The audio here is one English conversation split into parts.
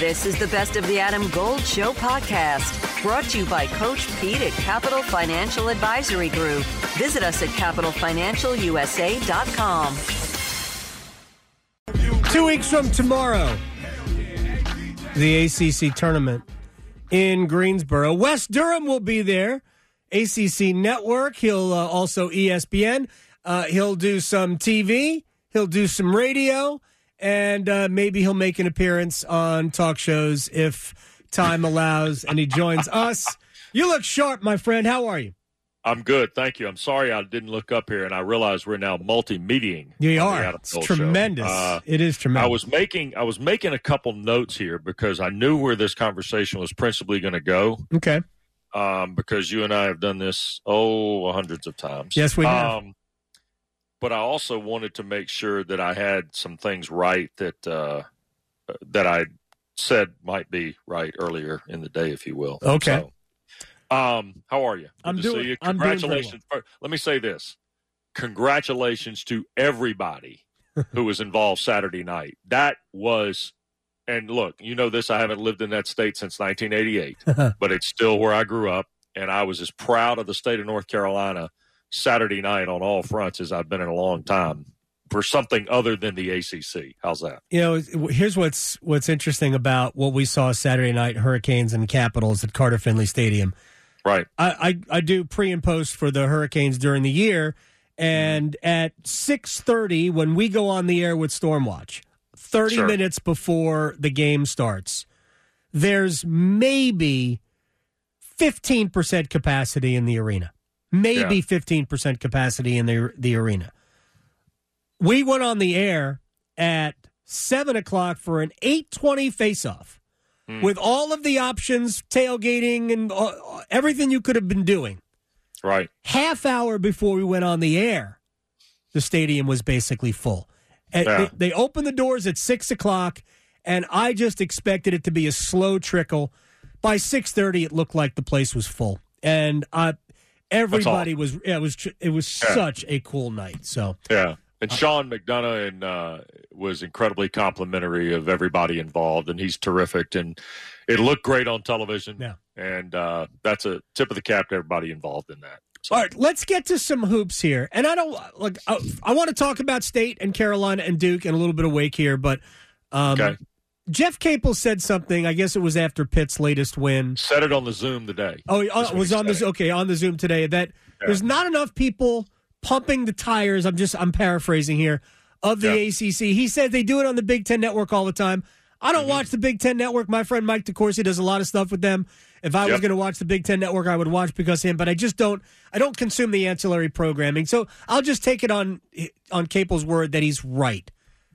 This is the Best of the Adam Gold Show podcast, brought to you by Coach Pete at Capital Financial Advisory Group. Visit us at capitalfinancialusa.com. Two weeks from tomorrow, the ACC tournament in Greensboro. Wes Durham will be there. ACC Network. He'll uh, also ESPN. Uh, he'll do some TV. He'll do some radio, and uh, maybe he'll make an appearance on talk shows if time allows. And he joins us. You look sharp, my friend. How are you? I'm good, thank you. I'm sorry I didn't look up here, and I realize we're now multi-meeting. You are. It's tremendous. Uh, it is tremendous. I was making I was making a couple notes here because I knew where this conversation was principally going to go. Okay. Um, because you and I have done this oh hundreds of times. Yes, we have. Um, but I also wanted to make sure that I had some things right that uh, that I said might be right earlier in the day, if you will. Okay. So, um, how are you? Good I'm to doing. see you. I'm doing Congratulations. Let me say this: congratulations to everybody who was involved Saturday night. That was, and look, you know this. I haven't lived in that state since 1988, but it's still where I grew up, and I was as proud of the state of North Carolina Saturday night on all fronts as I've been in a long time for something other than the ACC. How's that? You know, here's what's what's interesting about what we saw Saturday night: Hurricanes and Capitals at Carter Finley Stadium. Right. I, I, I do pre and post for the Hurricanes during the year, and mm-hmm. at six thirty when we go on the air with Stormwatch, thirty Sure. minutes before the game starts, there's maybe fifteen percent capacity in the arena. Maybe Yeah. fifteen percent capacity in the the arena. We went on the air at seven o'clock for an eight twenty faceoff with all of the options, tailgating, and uh, everything you could have been doing. Right. Half hour before we went on the air, the stadium was basically full. Yeah. they, they opened the doors at six o'clock, and I just expected it to be a slow trickle. By six thirty, it looked like the place was full, and uh, everybody was. Yeah, it was. It was Yeah. such a cool night. So Yeah. And Sean McDonough and uh, was incredibly complimentary of everybody involved, and he's terrific. And it looked great on television. Yeah. And uh, that's a tip of the cap to everybody involved in that. So, All right, let's get to some hoops here. And I don't like. I, I want to talk about State and Carolina and Duke and a little bit of Wake here, but um, Okay. Jeff Capel said something. I guess it was after Pitt's latest win. Said it on the Zoom today. Oh, uh, was on this said. okay on the Zoom today that Yeah. there's not enough people pumping the tires. I'm just I'm paraphrasing here of the Yeah. ACC. He said they do it on the Big Ten Network all the time. I Mm-hmm. don't watch the Big Ten Network. My friend Mike DeCourcy does a lot of stuff with them. If I was going to watch the Big Ten Network, I would watch because of him. But I just don't. I don't consume the ancillary programming. So I'll just take it on on Capel's word that he's right.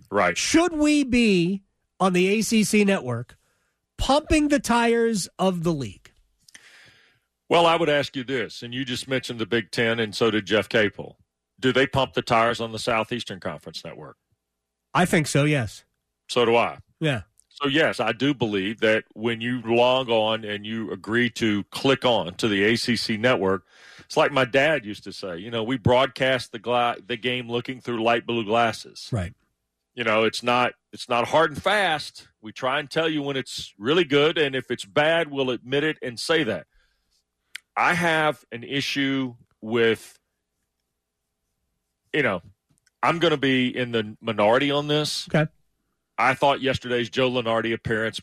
Right. Should we be on the ACC Network pumping the tires of the league? Well, I would ask you this, and you just mentioned the Big Ten, and so did Jeff Capel. Do they pump the tires on the Southeastern Conference Network? I think so. Yes. So do I. Yeah. So yes, I do believe that when you log on and you agree to click on to the ACC network, it's like my dad used to say. You know, we broadcast the gla- the game looking through light blue glasses. Right. You know, it's not it's not hard and fast. We try and tell you when it's really good, and if it's bad, we'll admit it and say that. I have an issue with, you know, I'm going to be in the minority on this. Okay. I thought yesterday's Joe Lunardi appearance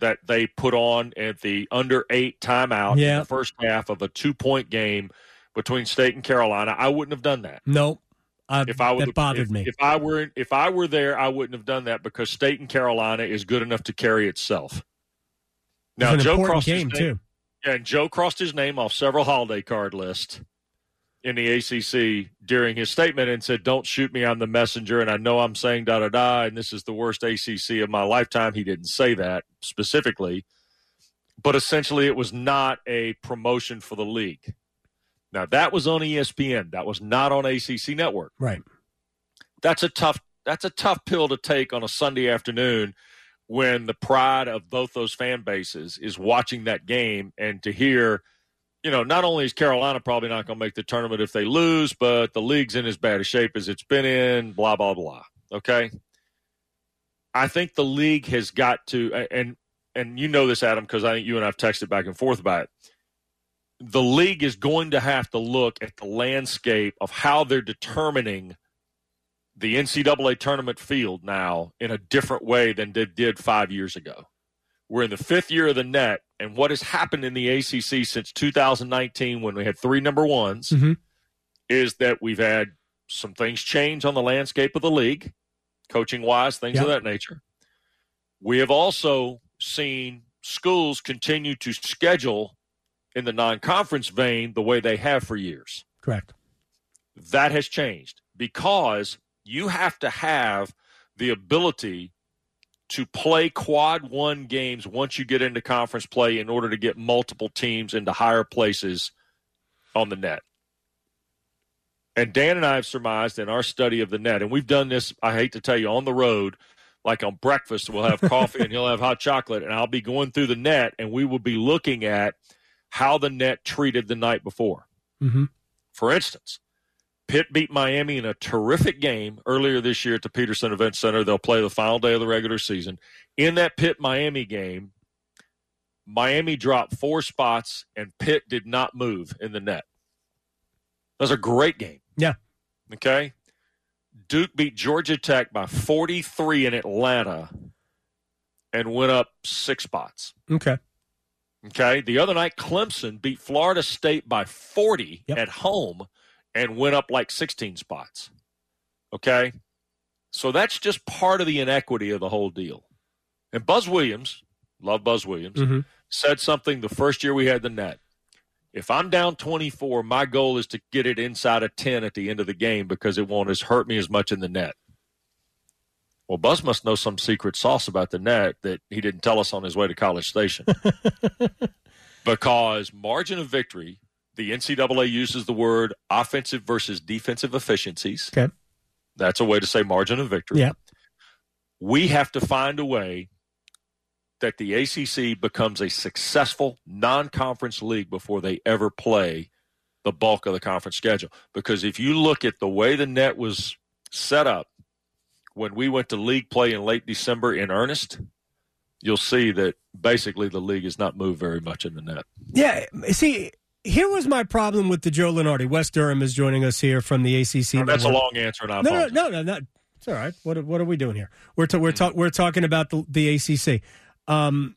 that they put on at the under eight timeout Yeah. in the first half of a two point game between State and Carolina, I wouldn't have done that. No. Uh, If I would, that bothered if, me. If I were if I were there, I wouldn't have done that because State and Carolina is good enough to carry itself. Now it's Joe crossed game his name, too. yeah, and Joe crossed his name off several holiday card lists in the ACC during his statement and said, "Don't shoot me, I'm the messenger." And I know I'm saying da da da, and this is the worst ACC of my lifetime. He didn't say that specifically, but essentially, it was not a promotion for the league. Now that was on ESPN. That was not on ACC Network. Right. That's a tough. That's a tough pill to take on a Sunday afternoon when the pride of both those fan bases is watching that game and to hear, you know, not only is Carolina probably not going to make the tournament if they lose, but the league's in as bad a shape as it's been in, blah, blah, blah. Okay. I think the league has got to, and and you know this, Adam, because I think you and I've texted back and forth about it. The league is going to have to look at the landscape of how they're determining the NCAA tournament field now in a different way than they did five years ago. We're in the fifth year of the net, and what has happened in the ACC since 2019, when we had three number ones, mm-hmm. is that we've had some things change on the landscape of the league, coaching wise, things yep. of that nature. We have also seen schools continue to schedule in the non conference vein the way they have for years. Correct. That has changed because you have to have the ability to play quad one games once you get into conference play in order to get multiple teams into higher places on the net. And Dan and I have surmised in our study of the net, and we've done this, I hate to tell you, on the road, like on breakfast, we'll have coffee and he'll have hot chocolate, and I'll be going through the net, and we will be looking at how the net treated the night before. Mm-hmm. For instance, Pitt beat Miami in a terrific game earlier this year at the Petersen Event Center. They'll play the final day of the regular season. In that Pitt Miami game, Miami dropped four spots and Pitt did not move in the net. That was a great game. Yeah. Okay. Duke beat Georgia Tech by 43 in Atlanta and went up six spots. Okay. Okay. The other night, Clemson beat Florida State by 40 yep. at home and went up like 16 spots. Okay? So that's just part of the inequity of the whole deal. And Buzz Williams, love Buzz Williams, mm-hmm. said something the first year we had the net. If I'm down 24, my goal is to get it inside of 10 at the end of the game because it won't as hurt me as much in the net. Well, Buzz must know some secret sauce about the net that he didn't tell us on his way to College Station. because margin of victory the NCAA uses the word offensive versus defensive efficiencies. Okay. That's a way to say margin of victory. Yeah. We have to find a way that the ACC becomes a successful non conference league before they ever play the bulk of the conference schedule. Because if you look at the way the net was set up when we went to league play in late December in earnest, you'll see that basically the league has not moved very much in the net. Yeah. See, here was my problem with the Joe Lunardi. Wes Durham is joining us here from the ACC. that's a long answer. no, no, no, no, no. It's all right. What what are we doing here? We're we're ta- we're talking about the, the ACC. Um,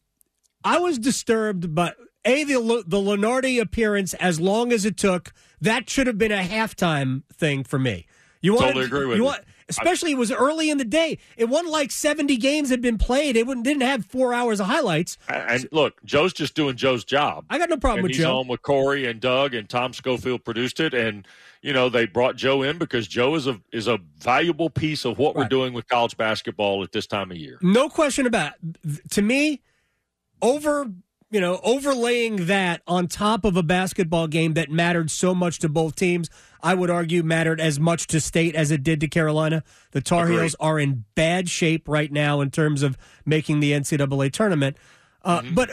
I was disturbed, but a the the Lunardi appearance, as long as it took, that should have been a halftime thing for me. You wanted, totally agree with you. you. Especially it was early in the day. It wasn't like 70 games had been played. It didn't have four hours of highlights. And look, Joe's just doing Joe's job. I got no problem and with he's Joe. on with Corey and Doug and Tom Schofield produced it. And, you know, they brought Joe in because Joe is a is a valuable piece of what right. we're doing with college basketball at this time of year. No question about it. To me, over you know, overlaying that on top of a basketball game that mattered so much to both teams, I would argue mattered as much to State as it did to Carolina. The Tar Agreed. Heels are in bad shape right now in terms of making the NCAA tournament. Uh, mm-hmm. But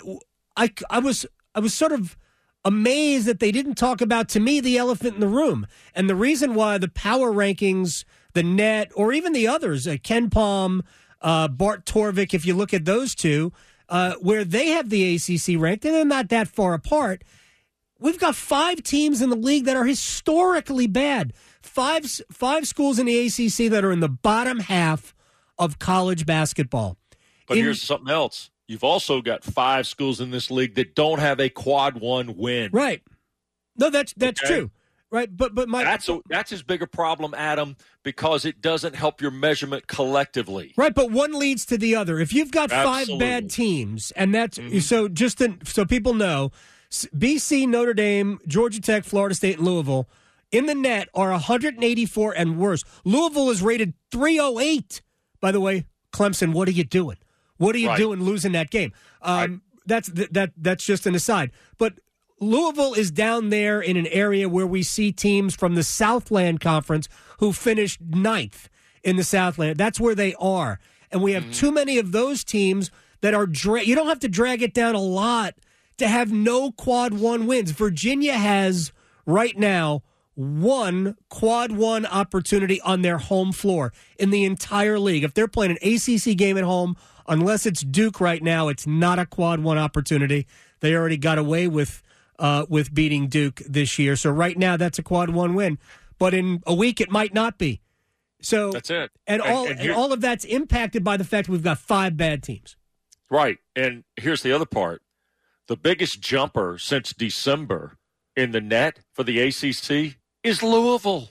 I, I was, I was sort of amazed that they didn't talk about, to me, the elephant in the room, and the reason why the power rankings, the net, or even the others, uh, Palm, uh, Bart Torvik. If you look at those two uh, where they have the ACC ranked, and they're not that far apart. We've got five teams in the league that are historically bad. Five five schools in the ACC that are in the bottom half of college basketball. But in, here's something else. You've also got five schools in this league that don't have a quad one win. Right. No, that's that's okay. true. Right, but but my that's a, that's as big a problem, Adam, because it doesn't help your measurement collectively. Right, but one leads to the other. If you've got Absolutely. five bad teams, and that's mm-hmm. so just to, so people know, BC, Notre Dame, Georgia Tech, Florida State, and Louisville in the net are 184 and worse. Louisville is rated 308. By the way, Clemson, what are you doing? What are you right. doing losing that game? Um, right. That's that that's just an aside. But Louisville is down there in an area where we see teams from the Southland Conference who finished ninth in the Southland. That's where they are. And we have mm-hmm. too many of those teams that are, dra- you don't have to drag it down a lot to have no quad one wins. Virginia has right now one quad one opportunity on their home floor in the entire league. If they're playing an ACC game at home, unless it's Duke right now, it's not a quad one opportunity. They already got away with uh, with beating Duke this year. So right now, that's a quad one win. But in a week, it might not be. So that's it. And, and all and, and all of that's impacted by the fact we've got five bad teams. Right. And here's the other part: the biggest jumper since December in the net for the ACC is Louisville.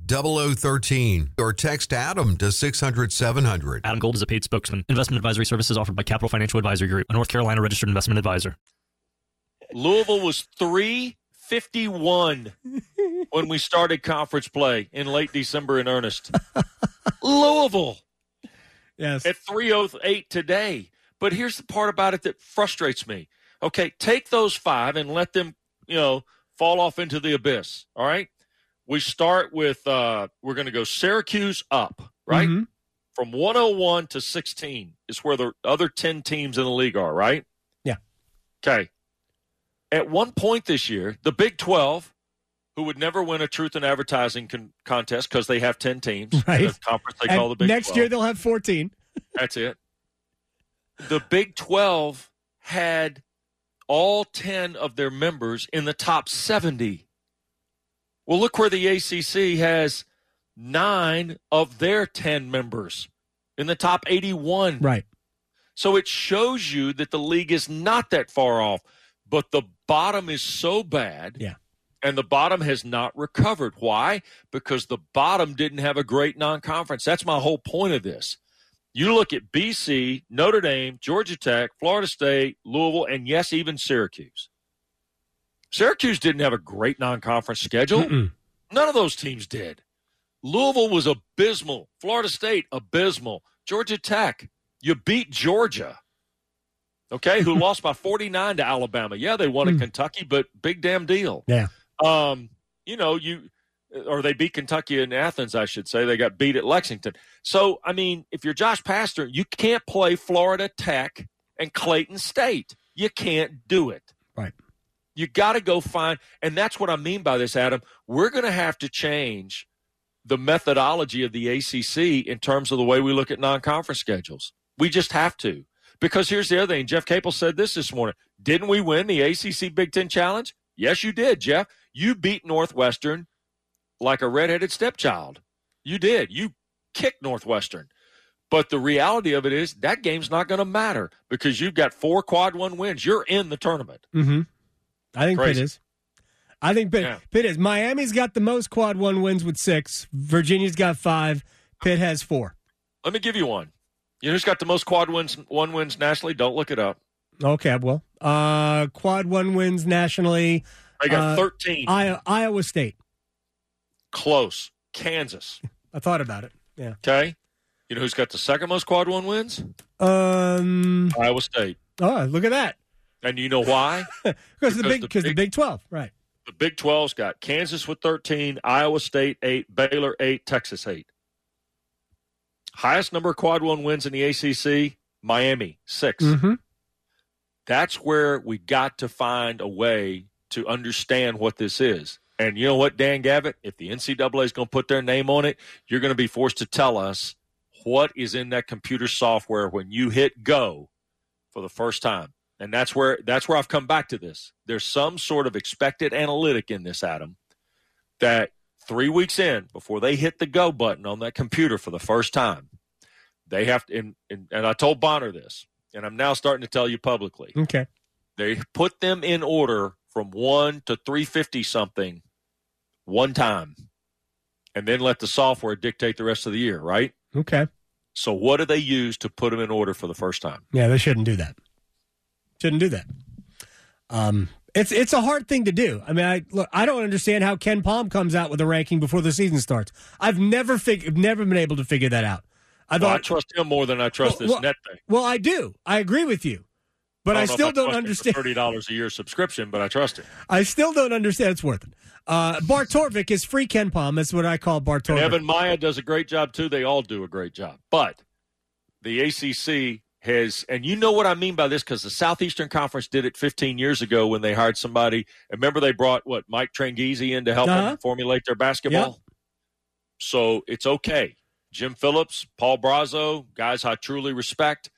0013 or text Adam to 600 700. Adam Gold is a paid spokesman. Investment advisory services offered by Capital Financial Advisory Group, a North Carolina registered investment advisor. Louisville was 351 when we started conference play in late December in earnest. Louisville. Yes. At 308 today. But here's the part about it that frustrates me. Okay, take those five and let them, you know, fall off into the abyss. All right we start with uh, we're going to go Syracuse up, right? Mm-hmm. From 101 to 16 is where the other 10 teams in the league are, right? Yeah. Okay. At one point this year, the Big 12, who would never win a truth in advertising con- contest because they have 10 teams, right? conference they and call the Big next 12. year they'll have 14. That's it. The Big 12 had all 10 of their members in the top 70. Well, look where the ACC has nine of their 10 members in the top 81. Right. So it shows you that the league is not that far off, but the bottom is so bad. Yeah. And the bottom has not recovered. Why? Because the bottom didn't have a great non conference. That's my whole point of this. You look at BC, Notre Dame, Georgia Tech, Florida State, Louisville, and yes, even Syracuse. Syracuse didn't have a great non-conference schedule. Mm-mm. None of those teams did. Louisville was abysmal. Florida State abysmal. Georgia Tech, you beat Georgia. Okay, who lost by 49 to Alabama. Yeah, they won at mm. Kentucky, but big damn deal. Yeah. Um, you know, you or they beat Kentucky in Athens, I should say. They got beat at Lexington. So, I mean, if you're Josh Pastner, you can't play Florida Tech and Clayton State. You can't do it. Right. You got to go find, and that's what I mean by this, Adam. We're going to have to change the methodology of the ACC in terms of the way we look at non-conference schedules. We just have to. Because here's the other thing. Jeff Capel said this this morning. Didn't we win the ACC Big Ten Challenge? Yes, you did, Jeff. You beat Northwestern like a redheaded stepchild. You did. You kicked Northwestern. But the reality of it is that game's not going to matter because you've got four quad one wins. You're in the tournament. Mm-hmm. I think Crazy. Pitt is. I think Pitt, yeah. Pitt is. Miami's got the most quad one wins with six. Virginia's got five. Pitt has four. Let me give you one. You know who's got the most quad wins one wins nationally? Don't look it up. Okay, well, uh, quad one wins nationally. I got uh, thirteen. Iowa, Iowa State. Close. Kansas. I thought about it. Yeah. Okay. You know who's got the second most quad one wins? Um, Iowa State. Oh, look at that. And you know why? because the big because the, the Big Twelve, right? The Big 12's got Kansas with 13, Iowa State 8, Baylor 8, Texas 8. Highest number of quad one wins in the ACC, Miami 6. Mm-hmm. That's where we got to find a way to understand what this is. And you know what, Dan Gavitt? If the NCAA is going to put their name on it, you're going to be forced to tell us what is in that computer software when you hit go for the first time and that's where that's where I've come back to this. There's some sort of expected analytic in this, Adam, that three weeks in before they hit the go button on that computer for the first time, they have to. And, and, and I told Bonner this, and I'm now starting to tell you publicly. Okay, they put them in order from one to three fifty something, one time, and then let the software dictate the rest of the year. Right? Okay. So what do they use to put them in order for the first time? Yeah, they shouldn't do that. Shouldn't do that. Um, It's it's a hard thing to do. I mean, I look, I don't understand how KenPom comes out with a ranking before the season starts. I've never fig- never been able to figure that out. I well, thought I trust him more than I trust well, this well, net thing. Well, I do. I agree with you. But I, I still don't understand. Thirty dollars a year subscription, but I trust it. I still don't understand. It's worth it. Uh, Bart Torvik is free KenPom. That's what I call Bart Torvik. Evan Miya does a great job too. They all do a great job. But the ACC has, and you know what I mean by this because the Southeastern Conference did it 15 years ago when they hired somebody. Remember, they brought what Mike Tranghese in to help uh-huh. them formulate their basketball. Yep. So it's okay. Jim Phillips, Paul Brazeau, guys I truly respect.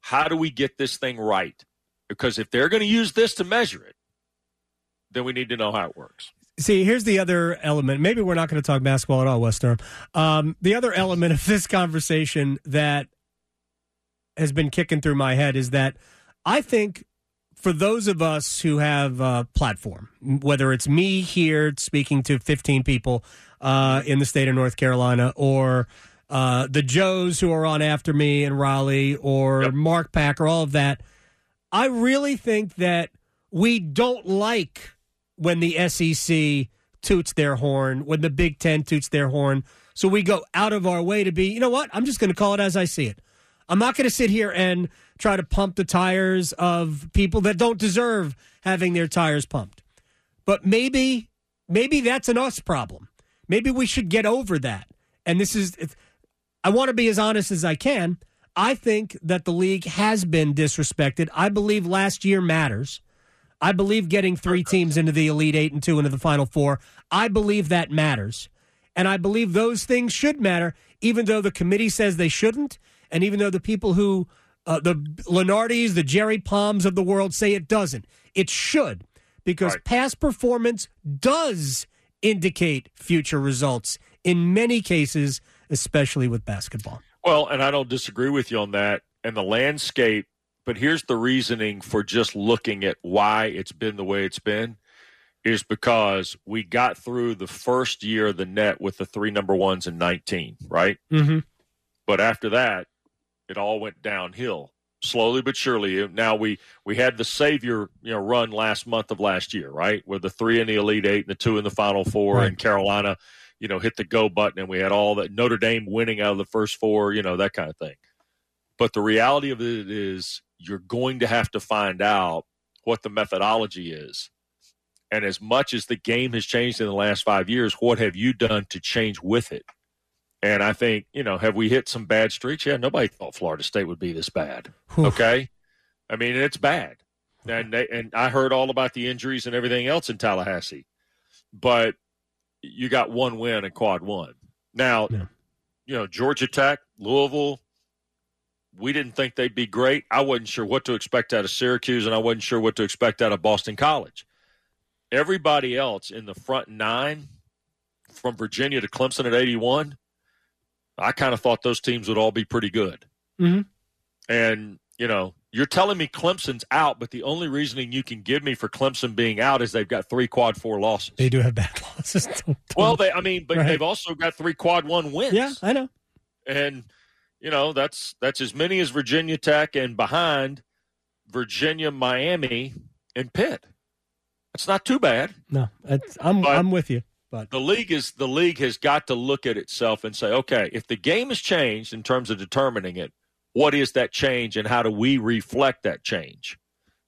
How do we get this thing right? Because if they're going to use this to measure it, then we need to know how it works. See, here's the other element. Maybe we're not going to talk basketball at all, Wes Durham. Um, the other element of this conversation that has been kicking through my head is that I think for those of us who have a platform, whether it's me here speaking to 15 people uh, in the state of North Carolina or uh, the Joes who are on after me in Raleigh or yep. Mark Packer, all of that, I really think that we don't like when the SEC toots their horn, when the Big Ten toots their horn. So we go out of our way to be, you know what? I'm just going to call it as I see it. I'm not going to sit here and try to pump the tires of people that don't deserve having their tires pumped. But maybe, maybe that's an us problem. Maybe we should get over that. And this is, I want to be as honest as I can. I think that the league has been disrespected. I believe last year matters. I believe getting three teams into the Elite Eight and two into the Final Four, I believe that matters. And I believe those things should matter, even though the committee says they shouldn't. And even though the people who, uh, the Lunardis, the Jerry Palms of the world say it doesn't, it should, because right. past performance does indicate future results in many cases, especially with basketball. Well, and I don't disagree with you on that. And the landscape, but here's the reasoning for just looking at why it's been the way it's been is because we got through the first year of the net with the three number ones in 19, right? Mm-hmm. But after that, it all went downhill slowly but surely. Now we we had the savior you know run last month of last year, right? Where the three in the elite eight and the two in the final four, right. and Carolina, you know, hit the go button, and we had all that Notre Dame winning out of the first four, you know, that kind of thing. But the reality of it is, you're going to have to find out what the methodology is. And as much as the game has changed in the last five years, what have you done to change with it? And I think, you know, have we hit some bad streaks? Yeah, nobody thought Florida State would be this bad. Okay. I mean, it's bad. And they, and I heard all about the injuries and everything else in Tallahassee. But you got one win in quad one. Now, yeah. you know, Georgia Tech, Louisville, we didn't think they'd be great. I wasn't sure what to expect out of Syracuse, and I wasn't sure what to expect out of Boston College. Everybody else in the front nine, from Virginia to Clemson at 81, I kind of thought those teams would all be pretty good. Mm-hmm. And, you know, you're telling me Clemson's out, but the only reasoning you can give me for Clemson being out is they've got three quad four losses. They do have bad losses. well, they, I mean, but right. they've also got three quad one wins. Yeah, I know. And, you know, that's that's as many as Virginia Tech and behind Virginia, Miami, and Pitt. That's not too bad. No, I'm but, I'm with you. But the league is the league has got to look at itself and say, okay, if the game has changed in terms of determining it, what is that change and how do we reflect that change?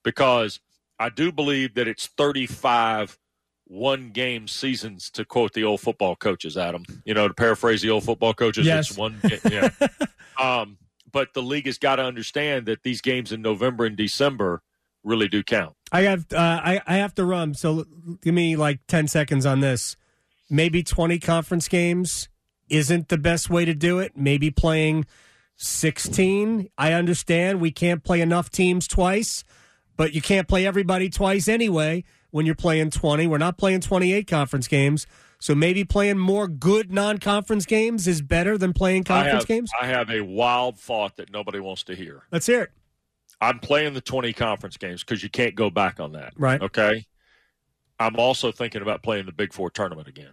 Because I do believe that it's 35 one game seasons to quote the old football coaches, Adam. You know, to paraphrase the old football coaches, yes. it's one yeah. um, but the league has got to understand that these games in November and December really do count. I have uh, I, I have to run, so give me like ten seconds on this maybe 20 conference games isn't the best way to do it. Maybe playing 16. I understand we can't play enough teams twice, but you can't play everybody twice anyway when you're playing 20. We're not playing 28 conference games. So maybe playing more good non conference games is better than playing conference I have, games? I have a wild thought that nobody wants to hear. Let's hear it. I'm playing the 20 conference games because you can't go back on that. Right. Okay. I'm also thinking about playing the Big Four tournament again.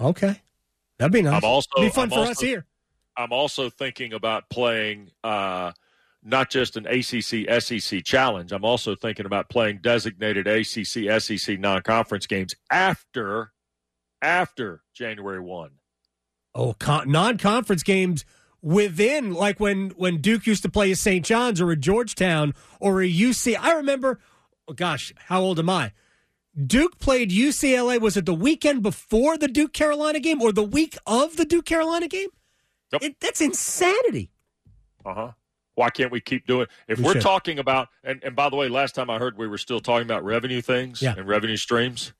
Okay. That'd be nice. I'm also- be fun I'm for also- us here. I'm also thinking about playing uh, not just an ACC SEC challenge. I'm also thinking about playing designated ACC SEC non-conference games after after January one. Oh, con- non-conference games within, like when when Duke used to play a St. John's or a Georgetown or a UC. I remember. Oh gosh, how old am I? Duke played UCLA. Was it the weekend before the Duke Carolina game or the week of the Duke Carolina game? Yep. It, that's insanity. Uh huh. Why can't we keep doing? If We are talking about, and, and by the way, last time I heard we were still talking about revenue things Yeah. and revenue streams.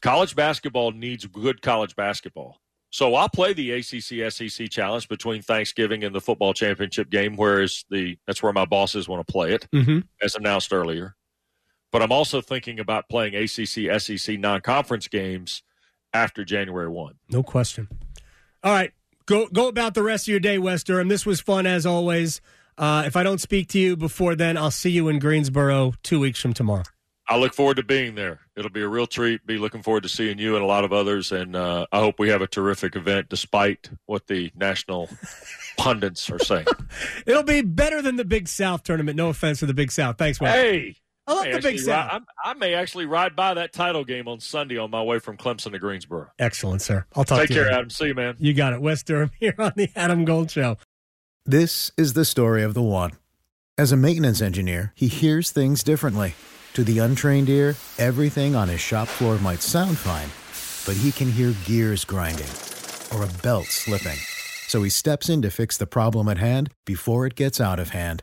College basketball needs good college basketball. So I'll play the ACC SEC challenge between Thanksgiving and the football championship game, whereas the that's where my bosses want to play it, Mm-hmm. as announced earlier. But I'm also thinking about playing ACC SEC non-conference games after January one. No question. All right, go go about the rest of your day, Wes Durham. This was fun as always. Uh, if I don't speak to you before then, I'll see you in Greensboro two weeks from tomorrow. I look forward to being there. It'll be a real treat. Be looking forward to seeing you and a lot of others, and uh, I hope we have a terrific event, despite what the national pundits are saying. It'll be better than the Big South tournament. No offense to the Big South. Thanks, man. hey, I love may the Big actually South. ri- I'm- may actually ride by that title game on Sunday on my way from Clemson to Greensboro. Excellent, sir. I'll talk Take to you. care, later. Adam. See you, man. You got it. Wes Durham here on the Adam Gold Show. This is the story of the one. As a maintenance engineer, he hears things differently. To the untrained ear, everything on his shop floor might sound fine, but he can hear gears grinding or a belt slipping. So he steps in to fix the problem at hand before it gets out of hand.